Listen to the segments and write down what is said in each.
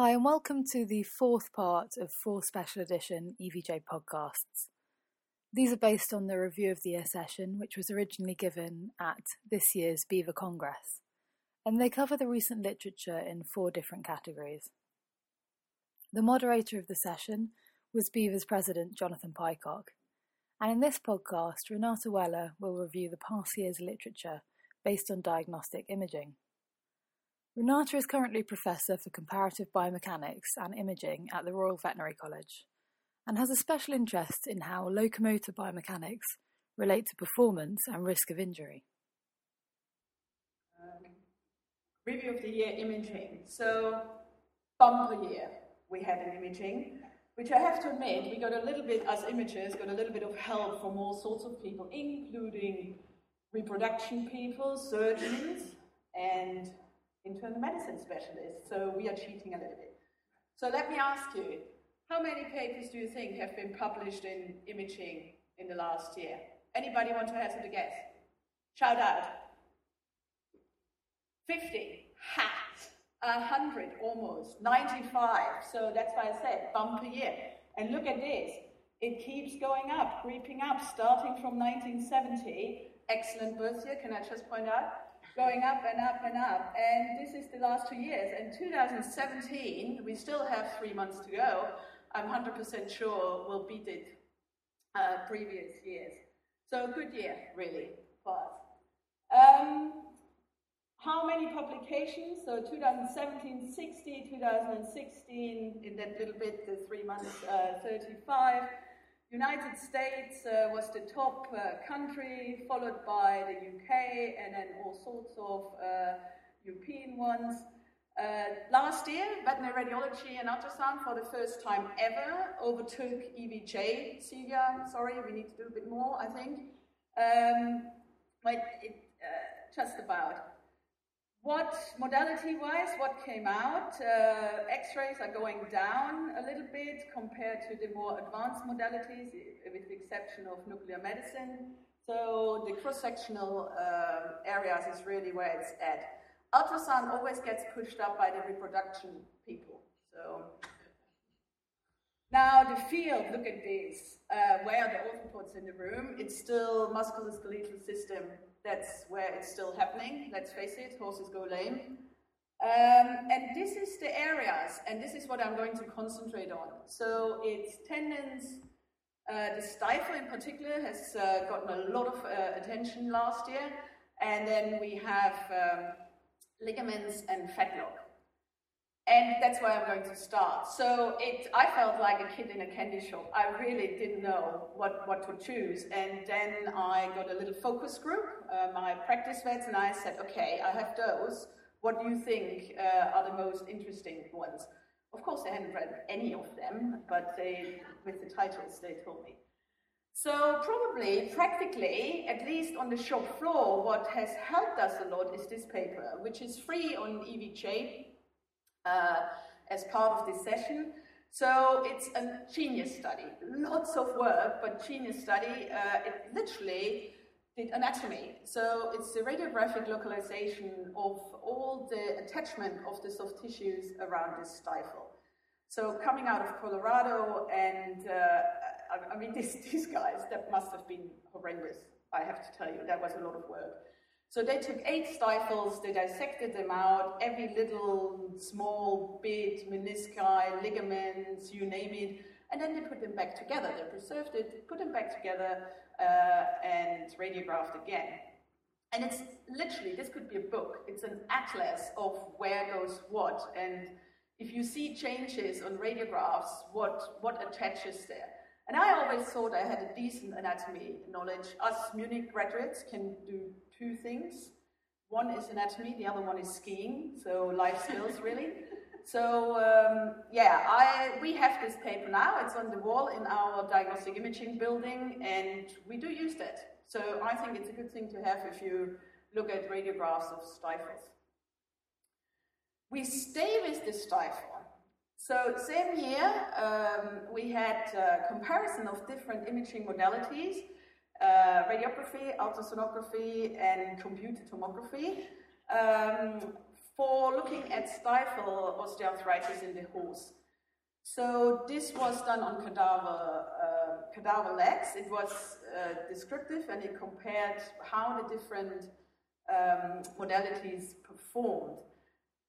Hi, and welcome to the fourth part of four special edition EVJ podcasts. These are based on the review of the year session, which was originally given at this year's BEVA Congress, and they cover the recent literature in four different categories. The moderator of the session was BEVA's president, Jonathan Pycock, and in this podcast, Renata Weller will review the past year's literature based on diagnostic imaging. Renata is currently Professor for Comparative Biomechanics and Imaging at the Royal Veterinary College and has a special interest in how locomotor biomechanics relate to performance and risk of injury. Um, review of the year imaging. So, bumper year we had in imaging, which I have to admit, we got a little bit, as imagers, got a little bit of help from all sorts of people, including reproduction people, surgeons, and internal medicine specialist, so we are cheating a little bit. So let me ask you, how many papers do you think have been published in imaging in the last year? Anybody want to hazard a guess? Shout out. 50. Ha! 100 almost. 95. So that's why I said bump a year. And look at this. It keeps going up, creeping up, starting from 1970. Excellent birth year, can I just point out? Going up and up and up. And this is the last two years. And 2017, we still have three months to go. I'm 100% sure we'll beat it uh, previous years. So good year, really, for us. Um, how many publications? So 2017, 60, 2016, in that little bit, the three months, uh, 35. United States uh, was the top uh, country, followed by the UK, and then all sorts of uh, European ones. Uh, last year, veterinary radiology and ultrasound for the first time ever overtook EVJ. Celia, sorry, we need to do a bit more, I think. Um, but it, uh, just about. What modality-wise, what came out? Uh, X-rays are going down a little bit compared to the more advanced modalities, with the exception of nuclear medicine. So the cross-sectional uh, areas is really where it's at. Ultrasound always gets pushed up by the reproduction people. So now the field, look at this. Uh, where are the orthopods in the room? It's still musculoskeletal system that's where it's still happening. Let's face it, horses go lame. Um, and this is the areas, and this is what I'm going to concentrate on. So it's tendons. Uh, the stifle in particular has uh, gotten a lot of uh, attention last year. And then we have um, ligaments and fetlock. And that's where I'm going to start. So it, I felt like a kid in a candy shop. I really didn't know what, what to choose. And then I got a little focus group, uh, my practice vets, and I said, okay, I have those. What do you think uh, are the most interesting ones? Of course, I hadn't read any of them, but they, with the titles, they told me. So probably, practically, at least on the shop floor, what has helped us a lot is this paper, which is free on EVJ as part of this session. So it's a genius study, lots of work, but genius study. Uh, it literally did anatomy. So it's the radiographic localization of all the attachment of the soft tissues around this stifle. So coming out of Colorado, and uh, I mean, these, these guys, that must have been horrendous, I have to tell you. That was a lot of work. So they took eight stifles, they dissected them out, every little small bit, menisci, ligaments, you name it, and then they put them back together. They preserved it, put them back together, uh, and radiographed again. And it's literally, this could be a book. It's an atlas of where goes what. And if you see changes on radiographs, what, what attaches there. And I always thought I had a decent anatomy knowledge. Us Munich graduates can do two things. One is anatomy, the other one is skiing, so life skills really. So um, yeah, I, we have this paper now. It's on the wall in our diagnostic imaging building, and we do use that. So I think it's a good thing to have if you look at radiographs of stifles. We stay with the stifle. So same year, um, we had a comparison of different imaging modalities uh, radiography, ultrasonography, and computed tomography. Um, for looking at stifle osteoarthritis in the horse. So this was done on cadaver, uh, cadaver legs. It was uh, descriptive and it compared how the different um, modalities performed.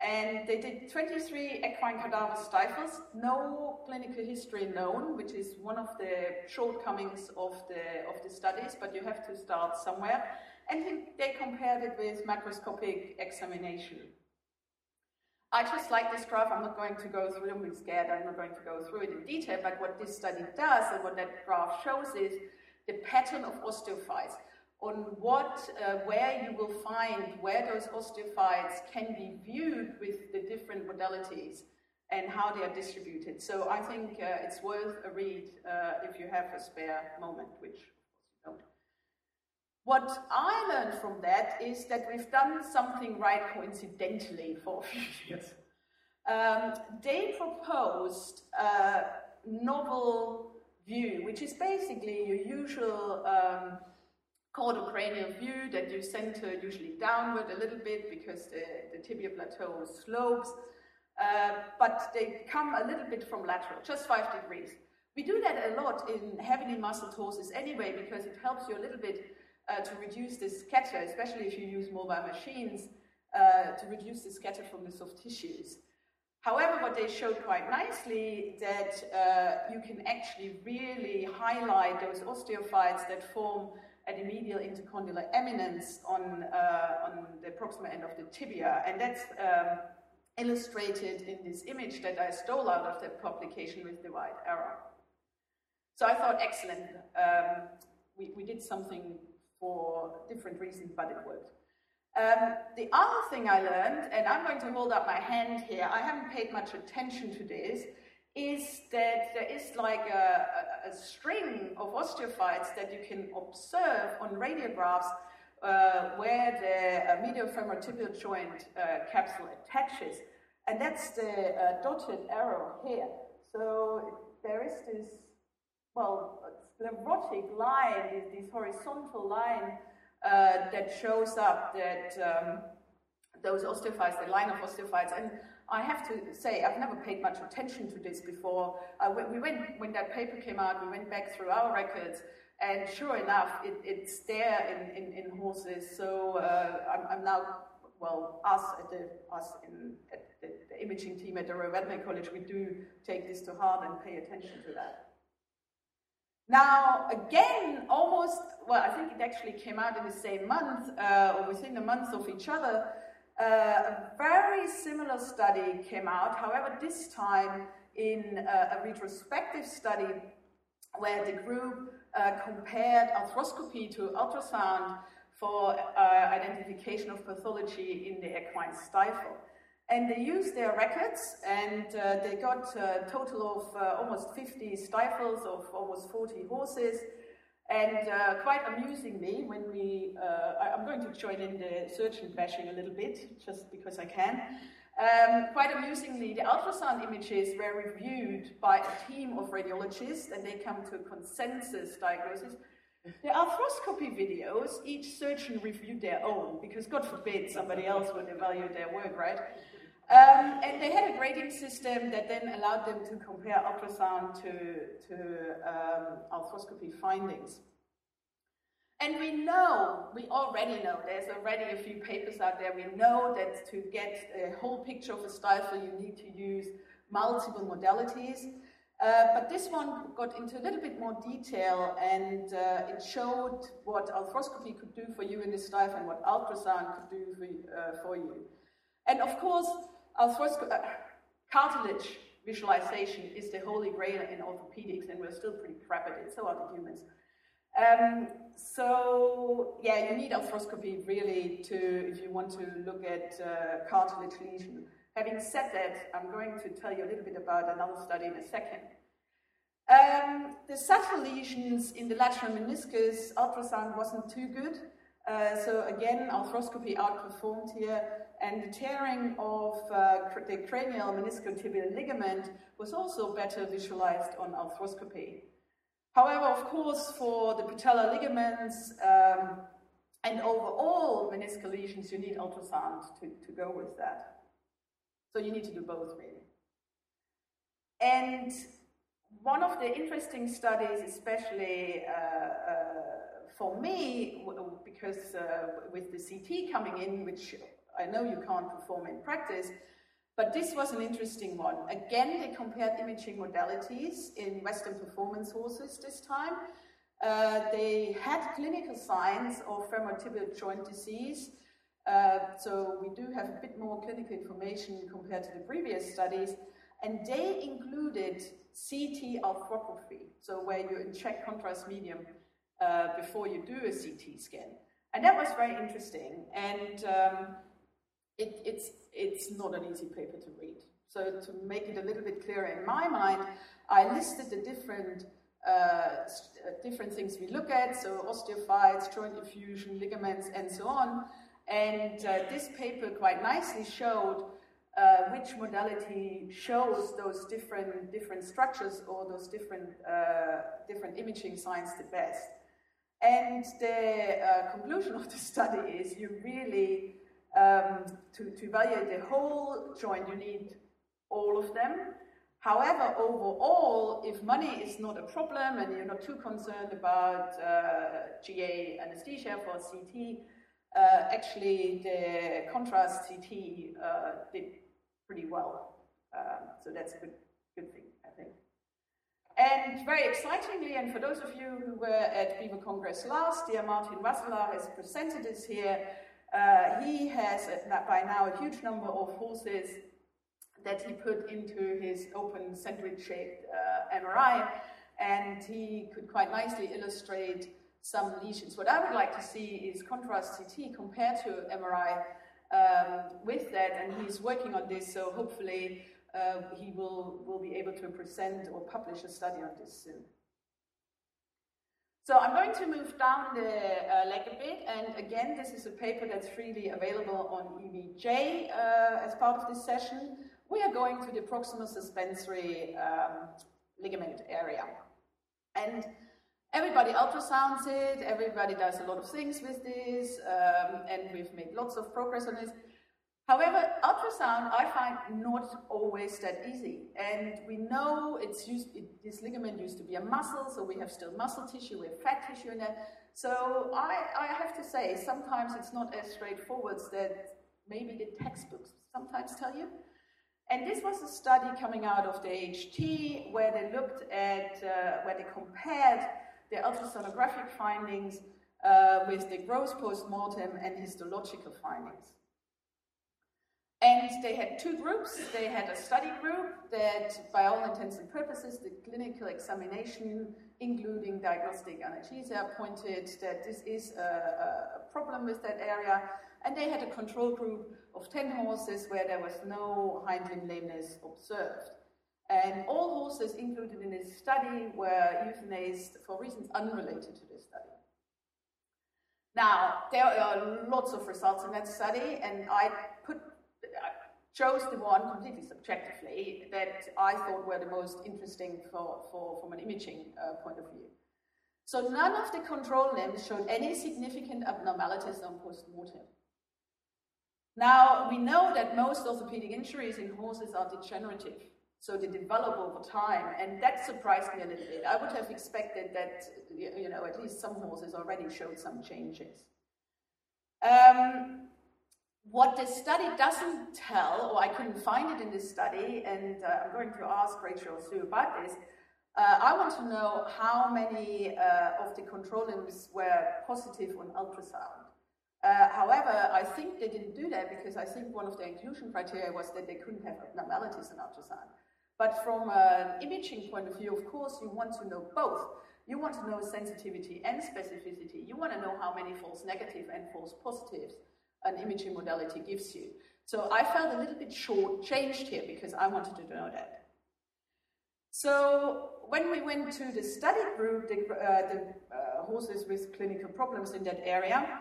And they did 23 equine cadaver stifles, no clinical history known, which is one of the shortcomings of the, of the studies, but you have to start somewhere. And they compared it with macroscopic examination. I just like this graph. I'm not going to go through. I'm scared. I'm not going to go through it in detail. But what this study does and what that graph shows is the pattern of osteophytes on what, uh, where you will find where those osteophytes can be viewed with the different modalities and how they are distributed. So I think uh, it's worth a read uh, if you have a spare moment, which of course you don't. What I learned from that is that we've done something right coincidentally for a few years. Um, they proposed a novel view, which is basically your usual um, caudocranial view that you center usually downward a little bit because the, the tibia plateau slopes, uh, but they come a little bit from lateral, just five degrees. We do that a lot in heavily muscled horses anyway because it helps you a little bit uh, to reduce the scatter, especially if you use mobile machines, uh, to reduce the scatter from the soft tissues. However, what they showed quite nicely that uh, you can actually really highlight those osteophytes that form medial intercondylar eminence on, uh, on the proximal end of the tibia. And that's um, illustrated in this image that I stole out of the publication with the white arrow. So I thought, excellent, um, we, we did something for different reasons, but it worked. Um, the other thing I learned, and I'm going to hold up my hand here, I haven't paid much attention to this, is that there is like a, a, string of osteophytes that you can observe on radiographs uh, where the uh, medial femorotibial joint uh, capsule attaches. And that's the uh, dotted arrow here. So there is this, well, sclerotic line, this, this horizontal line uh, that shows up that um, those osteophytes, the line of osteophytes. And I have to say, I've never paid much attention to this before. Uh, we went, when that paper came out, we went back through our records, and sure enough, it, it's there in, in, in horses. So uh, I'm, I'm, now, well, us at the, us in, at the, the imaging team at the Royal Veterinary College, we do take this to heart and pay attention to that. Now, again, almost, well, I think it actually came out in the same month, uh, or within a month of each other, uh, a very similar study came out, however, this time in uh, a retrospective study where the group uh, compared arthroscopy to ultrasound for uh, identification of pathology in the equine stifle. And they used their records and they got a total of almost 50 stifles of almost 40 horses. And uh, quite amusingly, when we, uh, I, am going to join in the surgeon bashing a little bit, just because I can. Um, quite amusingly, the ultrasound images were reviewed by a team of radiologists and they come to a consensus diagnosis. The arthroscopy videos, each surgeon reviewed their own, because God forbid somebody else would evaluate their work, right? Um, and they had a grading system that then allowed them to compare ultrasound to, to um, arthroscopy findings. And we know, we already know, there's already a few papers out there, we know that to get a whole picture of a stifle, you need to use multiple modalities. Uh, but this one got into a little bit more detail and uh, it showed what arthroscopy could do for you in the stifle and what ultrasound could do for, uh, for you. And of course, Arthroscopy, uh, cartilage visualization is the holy grail in orthopedics, and we're still pretty crap at it, so are the humans. Um, so, yeah, you need arthroscopy really to, if you want to look at uh, cartilage lesion. Having said that, I'm going to tell you a little bit about another study in a second. Um, the subtle lesions in the lateral meniscus, ultrasound wasn't too good. Uh, so again, arthroscopy outperformed here, and the tearing of uh, the cranial meniscotibial ligament was also better visualized on arthroscopy. However, of course, for the patellar ligaments um, and overall meniscal lesions, you need ultrasound to, to go with that. So you need to do both, really. And one of the interesting studies, especially uh, uh, for me, because uh, with the CT coming in, which I know you can't perform in practice, but this was an interesting one. Again, they compared imaging modalities in Western performance horses this time. Uh, they had clinical signs of femorotibial joint disease. Uh, so we do have a bit more clinical information compared to the previous studies. And they included CT arthrography, so where you inject contrast medium uh, before you do a CT scan. And that was very interesting. And um, it, it's, it's not an easy paper to read. So to make it a little bit clearer in my mind, I listed the different uh, uh, different things we look at, so osteophytes, joint effusion, ligaments, and so on. And uh, this paper quite nicely showed uh, which modality shows those different different structures or those different uh, different imaging signs the best. And the uh, conclusion of the study is you really um, to, to evaluate the whole joint, you need all of them. However, overall, if money is not a problem and you're not too concerned about uh, GA anesthesia for CT, uh, actually the contrast CT uh, did pretty well. Um, so that's a good, good thing. And very excitingly, and for those of you who were at BEVA Congress last year, Martin Wasseler has presented this here. Uh, he has uh, by now a huge number of horses that he put into his open centroid shaped uh, MRI, and he could quite nicely illustrate some lesions. What I would like to see is contrast CT compared to MRI um, with that, and he's working on this, so hopefully uh, he will, will be able to present or publish a study on this soon. So I'm going to move down the uh, leg a bit, and again, this is a paper that's freely available on EVJ uh, as part of this session. We are going to the proximal suspensory um, ligament area. And everybody ultrasounds it, everybody does a lot of things with this, um, and we've made lots of progress on this. However, ultrasound I find not always that easy. And we know it's used, it, this ligament used to be a muscle, so we have still muscle tissue, we have fat tissue in there. So I, I have to say, sometimes it's not as straightforward that maybe the textbooks sometimes tell you. And this was a study coming out of the HT where they looked at, uh, where they compared the ultrasonographic findings uh, with the gross post-mortem and histological findings. And they had two groups. They had a study group that, by all intents and purposes, the clinical examination, including diagnostic analgesia, pointed that this is a, a, problem with that area. And they had a control group of 10 horses where there was no hind limb lameness observed. And all horses included in this study were euthanized for reasons unrelated to this study. Now, there are lots of results in that study, and I chose the one completely subjectively that I thought were the most interesting for, for, from an imaging uh, point of view. So none of the control limbs showed any significant abnormalities on post-mortem. Now, we know that most orthopedic injuries in horses are degenerative, so they develop over time, and that surprised me a little bit. I would have expected that, you know, at least some horses already showed some changes. Um, what the study doesn't tell, or I couldn't find it in this study, and uh, I'm going to ask Rachel Sue about this, uh, I want to know how many uh, of the control limbs were positive on ultrasound. Uh, however, I think they didn't do that because I think one of the inclusion criteria was that they couldn't have abnormalities in ultrasound. But from an imaging point of view, of course, you want to know both. You want to know sensitivity and specificity. You want to know how many false negative and false positives an imaging modality gives you. So I felt a little bit short-changed here because I wanted to know that. So when we went to the study group, the, uh, the uh, horses with clinical problems in that area,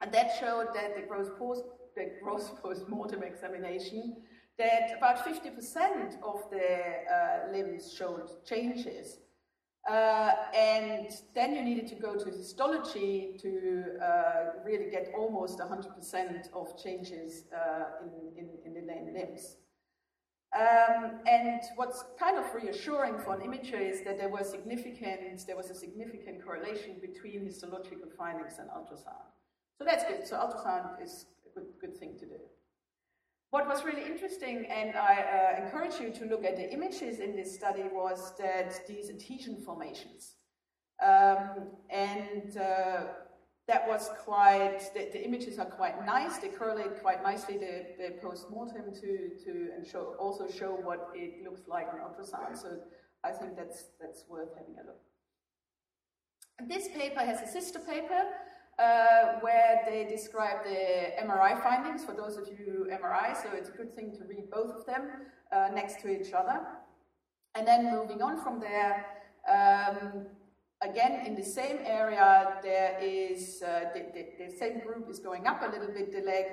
and that showed that the gross post the gross post-mortem examination that about 50% of the uh, limbs showed changes uh, and then you needed to go to histology to uh, really get almost 100% of changes uh, in, in, in, the limbs. Um, and what's kind of reassuring for an imager is that there was significant, there was a significant correlation between histological findings and ultrasound. So that's good. So ultrasound is a good, good thing to do. What was really interesting, and I uh, encourage you to look at the images in this study, was that these adhesion formations. Um, and uh, that was quite, the, the, images are quite nice, they correlate quite nicely the, the post-mortem to, to, and show, also show what it looks like on ultrasound. So I think that's, that's worth having a look. This paper has a sister paper uh, where they describe the MRI findings for those of you who MRI, so it's a good thing to read both of them uh, next to each other. And then moving on from there, um, again in the same area, there is uh, the, the, the, same group is going up a little bit the leg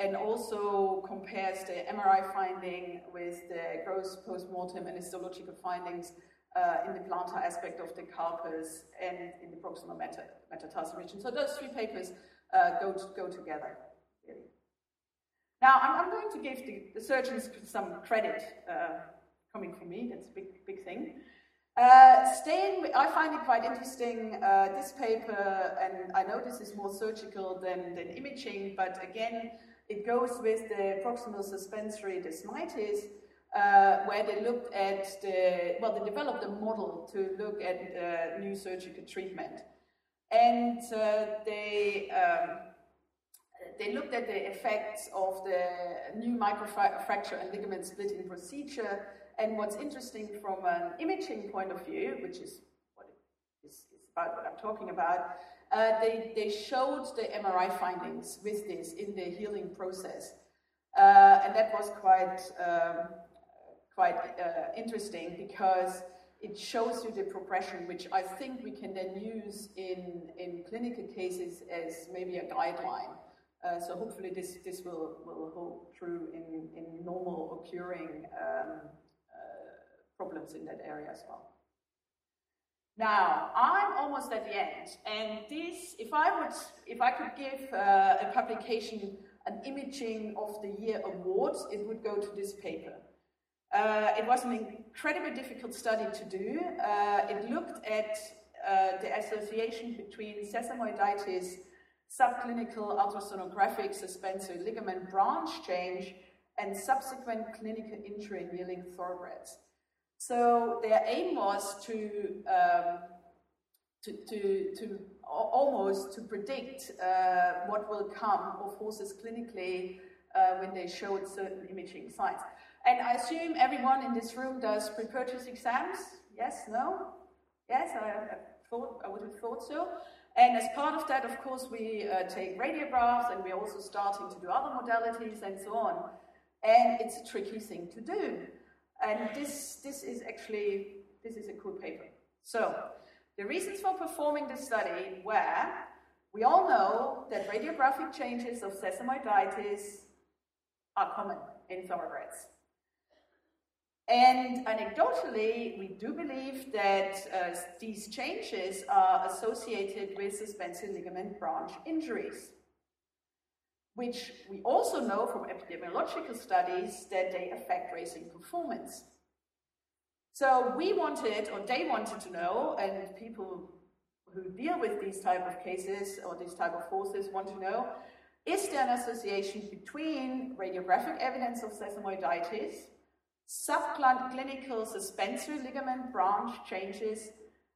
and also compares the MRI finding with the gross post-mortem and histological findings uh, in the plantar aspect of the carpus and in the proximal meta metatarsal region. So those three papers uh, go, to, go together, really. Now, I'm, I'm going to give the, the surgeons some credit uh, coming from me. That's a big, big thing. Uh, staying, I find it quite interesting, uh, this paper, and I know this is more surgical than, than imaging, but again, it goes with the proximal suspensory desmitis, uh, where they looked at the, well, they developed a model to look at uh, new surgical treatment. And uh, they, um, they looked at the effects of the new microfracture and ligament splitting procedure. And what's interesting from an imaging point of view, which is what is, is about what I'm talking about, uh, they, they showed the MRI findings with this in the healing process. Uh, and that was quite um, quite uh, interesting because it shows you the progression, which I think we can then use in, in clinical cases as maybe a guideline. Uh, so hopefully this, this will, will hold true in, in normal occurring um, uh, problems in that area as well. Now, I'm almost at the end, and this, if I would, if I could give uh, a publication an imaging of the year award, it would go to this paper. Uh, it was an incredibly difficult study to do. Uh, it looked at uh, the association between sesamoiditis, subclinical ultrasonographic suspensory ligament branch change, and subsequent clinical injury in yearling thoroughbreds. So their aim was to, um, to, to, to almost to predict uh, what will come of horses clinically uh, when they showed certain imaging signs. And I assume everyone in this room does pre-purchase exams? Yes? No? Yes? I, I, thought, I would have thought so. And as part of that, of course, we uh, take radiographs and we're also starting to do other modalities and so on. And it's a tricky thing to do. And this, this is actually, this is a cool paper. So, the reasons for performing this study were, we all know that radiographic changes of sesamoiditis are common in thoroughbreds. And anecdotally, we do believe that uh, these changes are associated with suspensory ligament branch injuries, which we also know from epidemiological studies that they affect racing performance. So we wanted, or they wanted to know, and people who deal with these type of cases or these type of horses want to know, is there an association between radiographic evidence of sesamoiditis subclinical suspensory ligament branch changes,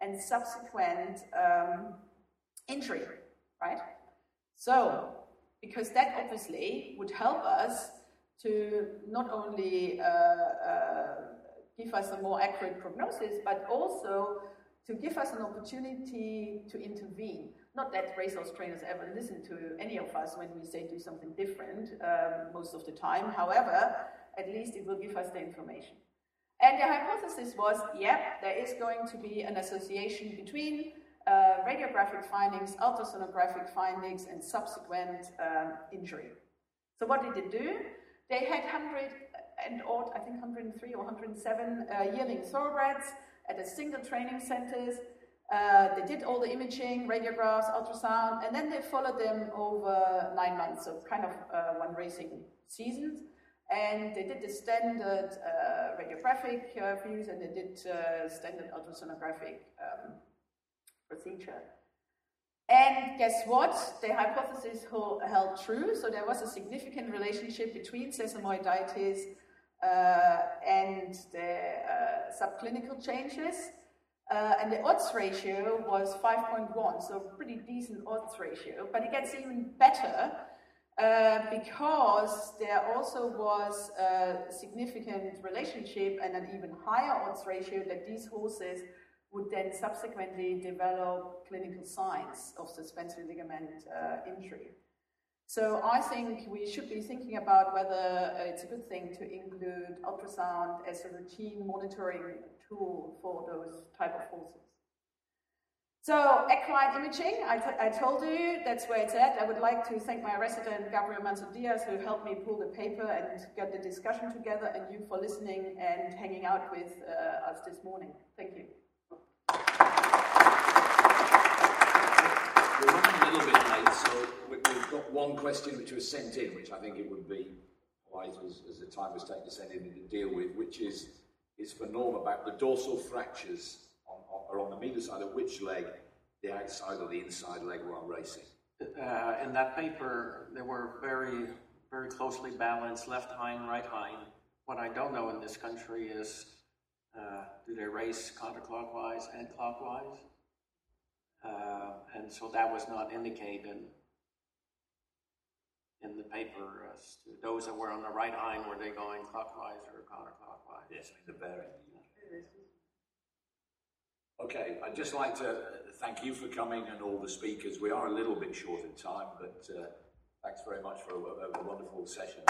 and subsequent um, injury, right? So, because that obviously would help us to not only uh, uh, give us a more accurate prognosis, but also to give us an opportunity to intervene. Not that racehorse trainers ever listen to any of us when we say do something different um, most of the time. However, at least it will give us the information. And the hypothesis was, yep, there is going to be an association between uh, radiographic findings, ultrasonographic findings, and subsequent uh, injury. So what did they do? They had 100 and odd, I think 103 or 107 uh, yearling thoroughbreds at a single training centers. Uh, they did all the imaging, radiographs, ultrasound, and then they followed them over nine months, so kind of uh, one racing season. And they did the standard uh, radiographic uh, views and they did uh, standard ultrasonographic um, procedure. And guess what? The hypothesis held true. So there was a significant relationship between sesamoiditis uh, and the uh, subclinical changes. Uh, and the odds ratio was 5.1, so pretty decent odds ratio. But it gets even better uh, because there also was a significant relationship and an even higher odds ratio that these horses would then subsequently develop clinical signs of suspensory ligament uh, injury. So I think we should be thinking about whether it's a good thing to include ultrasound as a routine monitoring tool for those type of horses. So equine imaging, I, told you that's where it's at. I would like to thank my resident Gabriel Manso Diaz who helped me pull the paper and get the discussion together and you for listening and hanging out with uh, us this morning. Thank you. We're running a little bit late, so we've got one question which was sent in, which I think it would be wise as, as the time was taken to send in to deal with, which is, is for Norm about the dorsal fractures are on the medial side of which leg, the outside or the inside leg while racing? Uh, in that paper, they were very, very closely balanced, left hind, right hind. What I don't know in this country is uh, do they race counterclockwise and clockwise? Uh, and so that was not indicated in the paper as to those that were on the right hind, were they going clockwise or counterclockwise? Yes, I mean the bearing. Okay, I'd just like to thank you for coming and all the speakers. We are a little bit short in time, but uh, thanks very much for a, a wonderful session.